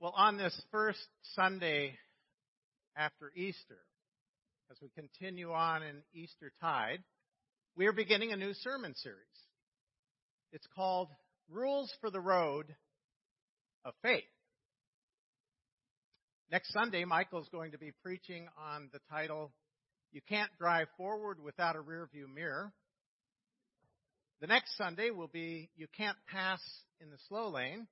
Well, on this first Sunday after Easter, as we continue on in Easter tide, we are beginning a new sermon series. It's called Rules for the Road of Faith. Next Sunday, Michael's going to be preaching on the title, You Can't Drive Forward Without a Rearview Mirror. The next Sunday will be You Can't Pass in the Slow Lane.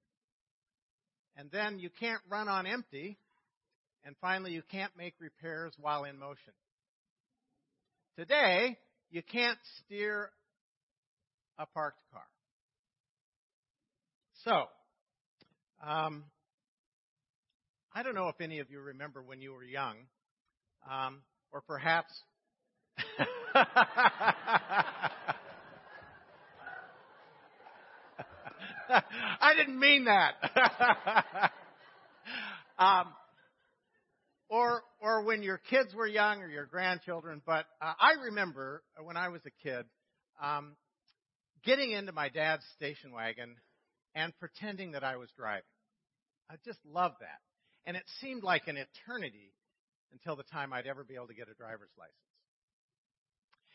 And then you can't run on empty. And finally, you can't make repairs while in motion. Today, you can't steer a parked car. So, um, I don't know if any of you remember when you were young, um, or perhaps. I didn't mean that. um, or or when your kids were young or your grandchildren. But uh, I remember when I was a kid, um, getting into my dad's station wagon and pretending that I was driving. I just loved that, and it seemed like an eternity until the time I'd ever be able to get a driver's license.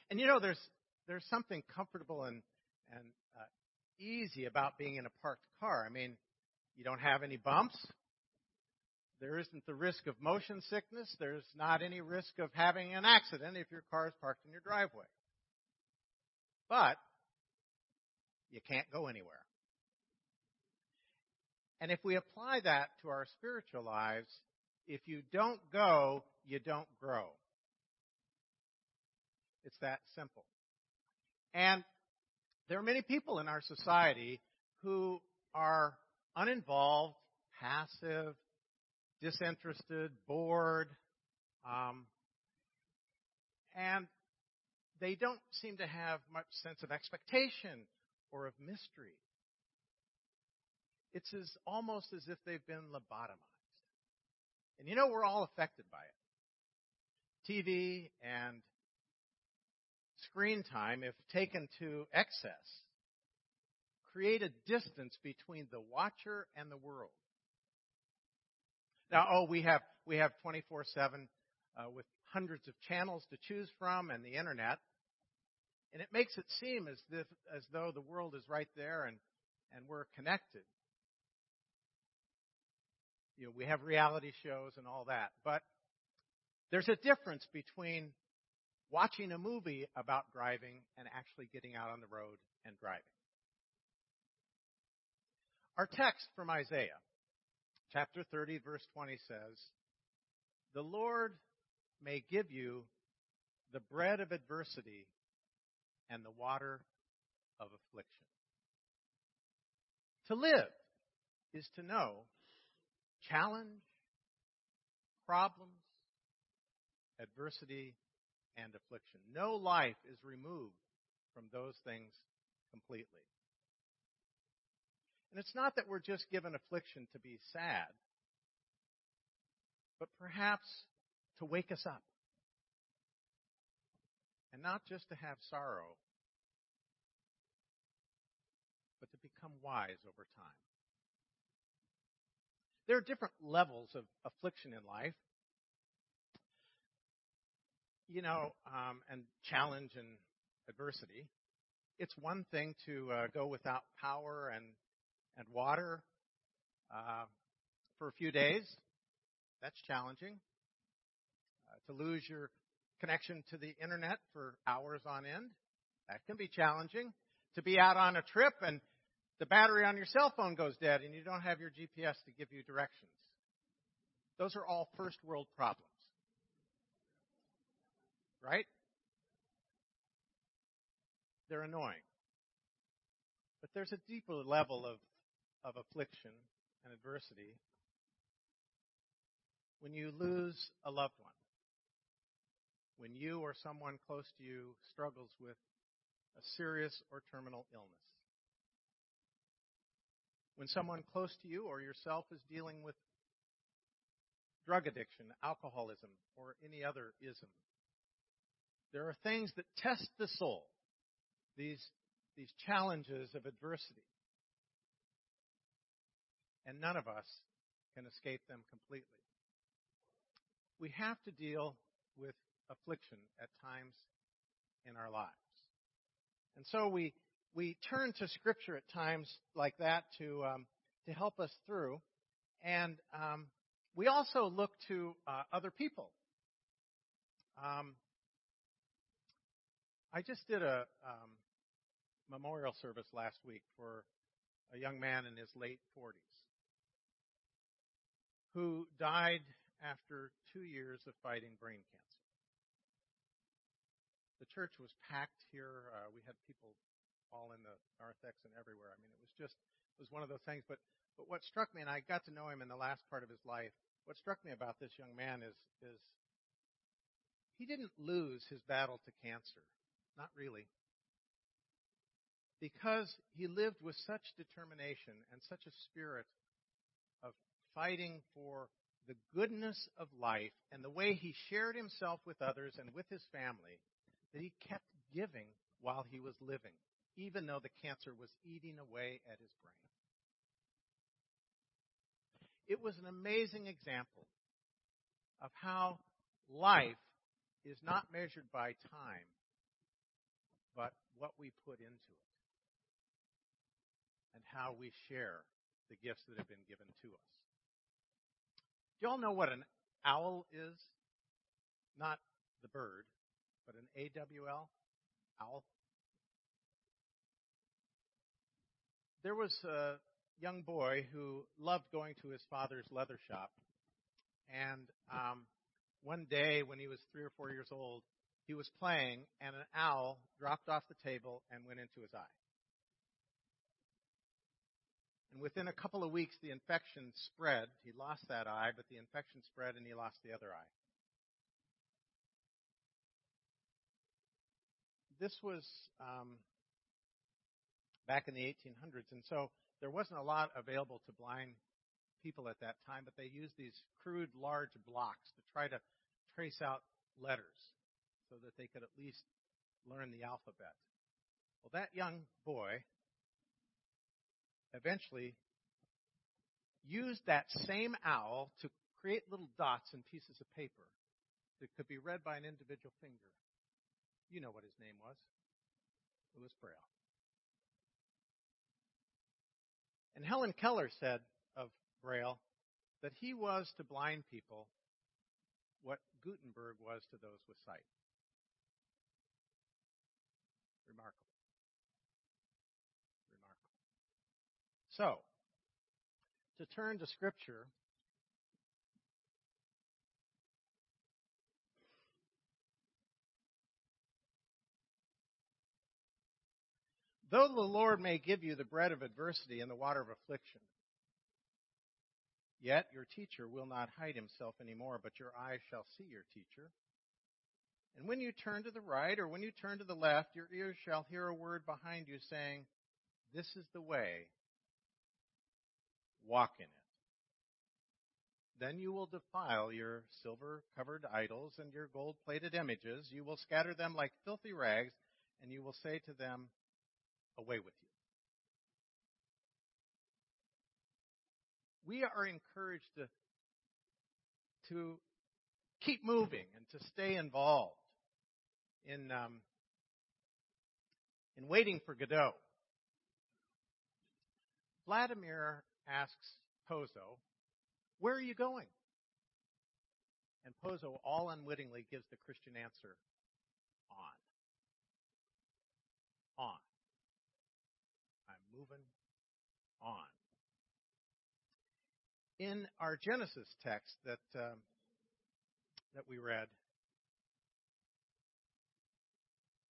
And you know, there's there's something comfortable and and uh, easy about being in a parked car. I mean, you don't have any bumps. There isn't the risk of motion sickness. There's not any risk of having an accident if your car is parked in your driveway. But you can't go anywhere. And if we apply that to our spiritual lives, if you don't go, you don't grow. It's that simple. And there are many people in our society who are uninvolved, passive, disinterested, bored, um, and they don't seem to have much sense of expectation or of mystery. It's as almost as if they've been lobotomized. And you know, we're all affected by it. TV and screen time, if taken to excess, create a distance between the watcher and the world. Now, oh, we have we have 24/7 uh, with hundreds of channels to choose from and the internet, and it makes it seem as if as though the world is right there and and we're connected. You know, we have reality shows and all that, but there's a difference between watching a movie about driving and actually getting out on the road and driving. Our text from Isaiah, chapter 30, verse 20 says, The Lord may give you the bread of adversity and the water of affliction. To live is to know challenge, problems, adversity, and affliction. No life is removed from those things completely. And it's not that we're just given affliction to be sad, but perhaps to wake us up. And not just to have sorrow, but to become wise over time. There are different levels of affliction in life you know, um, and challenge and adversity. It's one thing to uh, go without power and and water uh, for a few days. That's challenging. Uh, to lose your connection to the internet for hours on end. That can be challenging. To be out on a trip and the battery on your cell phone goes dead and you don't have your GPS to give you directions. Those are all first world problems right? They're annoying. But there's a deeper level of, of affliction and adversity when you lose a loved one, when you or someone close to you struggles with a serious or terminal illness, when someone close to you or yourself is dealing with drug addiction, alcoholism, or any other ism there are things that test the soul, these, these challenges of adversity. And none of us can escape them completely. We have to deal with affliction at times in our lives. And so we, we turn to Scripture at times like that to, um, to help us through. And um, we also look to uh, other people. Um, I just did a um, memorial service last week for a young man in his late 40s who died after two years of fighting brain cancer. The church was packed here. Uh, we had people all in the narthex and everywhere. I mean, it was just it was one of those things. But but what struck me, and I got to know him in the last part of his life. What struck me about this young man is is he didn't lose his battle to cancer. Not really. Because he lived with such determination and such a spirit of fighting for the goodness of life and the way he shared himself with others and with his family that he kept giving while he was living, even though the cancer was eating away at his brain. It was an amazing example of how life is not measured by time, what we put into it and how we share the gifts that have been given to us. Do you all know what an owl is? Not the bird, but an AWL? Owl? There was a young boy who loved going to his father's leather shop. And um, one day, when he was three or four years old, he was playing, and an owl dropped off the table and went into his eye. And within a couple of weeks, the infection spread. He lost that eye, but the infection spread and he lost the other eye. This was um, back in the 1800s, and so there wasn't a lot available to blind people at that time, but they used these crude, large blocks to try to trace out letters so that they could at least learn the alphabet. Well, that young boy eventually used that same owl to create little dots and pieces of paper that could be read by an individual finger. You know what his name was. Was Braille. And Helen Keller said of Braille that he was to blind people what Gutenberg was to those with sight. Remarkable. Remarkable. So, to turn to Scripture, though the Lord may give you the bread of adversity and the water of affliction, yet your teacher will not hide himself any more, but your eyes shall see your teacher. And when you turn to the right or when you turn to the left, your ears shall hear a word behind you saying, This is the way, walk in it. Then you will defile your silver covered idols and your gold plated images. You will scatter them like filthy rags, and you will say to them, Away with you. We are encouraged to, to keep moving and to stay involved in, um, in waiting for Godot. Vladimir asks Pozzo, Where are you going? And Pozzo all unwittingly gives the Christian answer, On. On. I'm moving on. In our Genesis text that um, that we read,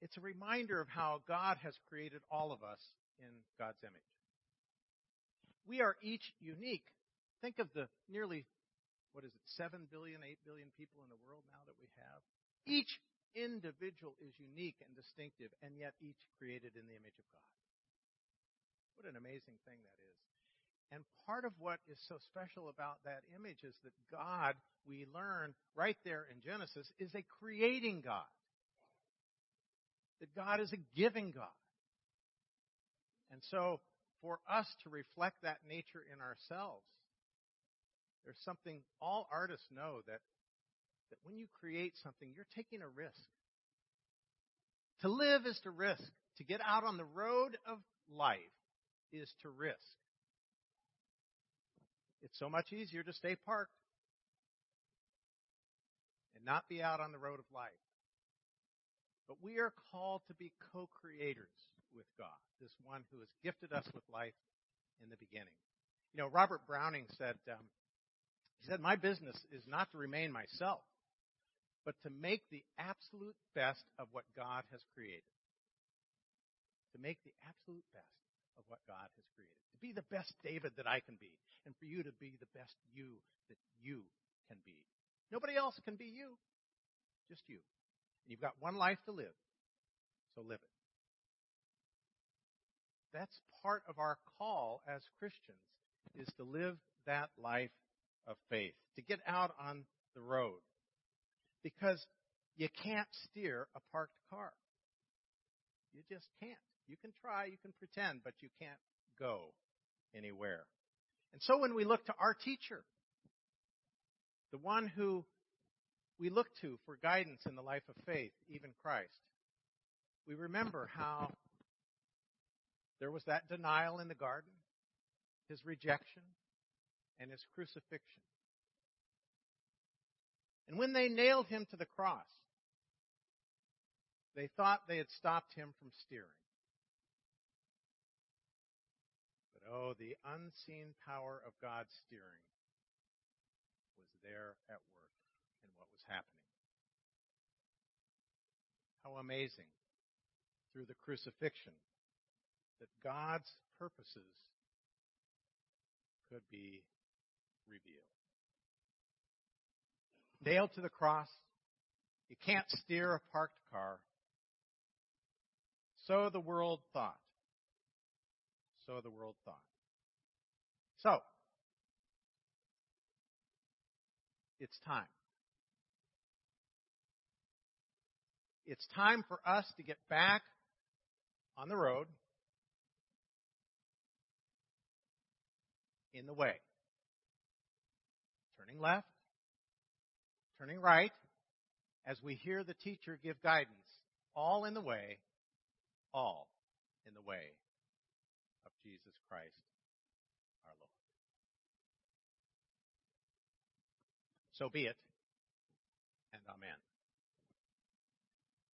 it's a reminder of how God has created all of us in God's image. We are each unique. Think of the nearly, what is it, 7 billion, 8 billion people in the world now that we have. Each individual is unique and distinctive, and yet each created in the image of God. What an amazing thing that is. And part of what is so special about that image is that God, we learn right there in Genesis, is a creating God. That God is a giving God. And so for us to reflect that nature in ourselves There's something all artists know that, that when you create something, you're taking a risk. To live is to risk. To get out on the road of life is to risk. It's so much easier to stay parked and not be out on the road of life. But we are called to be co creators with God, this one who has gifted us with life in the beginning. You know, Robert Browning said, um, he said, My business is not to remain myself, but to make the absolute best of what God has created. To make the absolute best of what God has created. To be the best David that I can be, and for you to be the best you that you can be. Nobody else can be you, just you. And you've got one life to live, so live it. That's part of our call as Christians, is to live that life of faith, to get out on the road. Because you can't steer a parked car. You just can't. You can try, you can pretend, but you can't go anywhere. And so when we look to our teacher, the one who we look to for guidance in the life of faith, even Christ, we remember how there was that denial in the garden, his rejection, and his crucifixion. And when they nailed him to the cross, they thought they had stopped him from steering. But oh, the unseen power of God's steering was there at work was happening. How amazing through the crucifixion that God's purposes could be revealed nailed to the cross. You can't steer a parked car. So the world thought. So the world thought. So, it's time. It's time for us to get back on the road in the way. Turning left, turning right as we hear the teacher give guidance, all in the way, all in the way of Jesus Christ our Lord. So be it.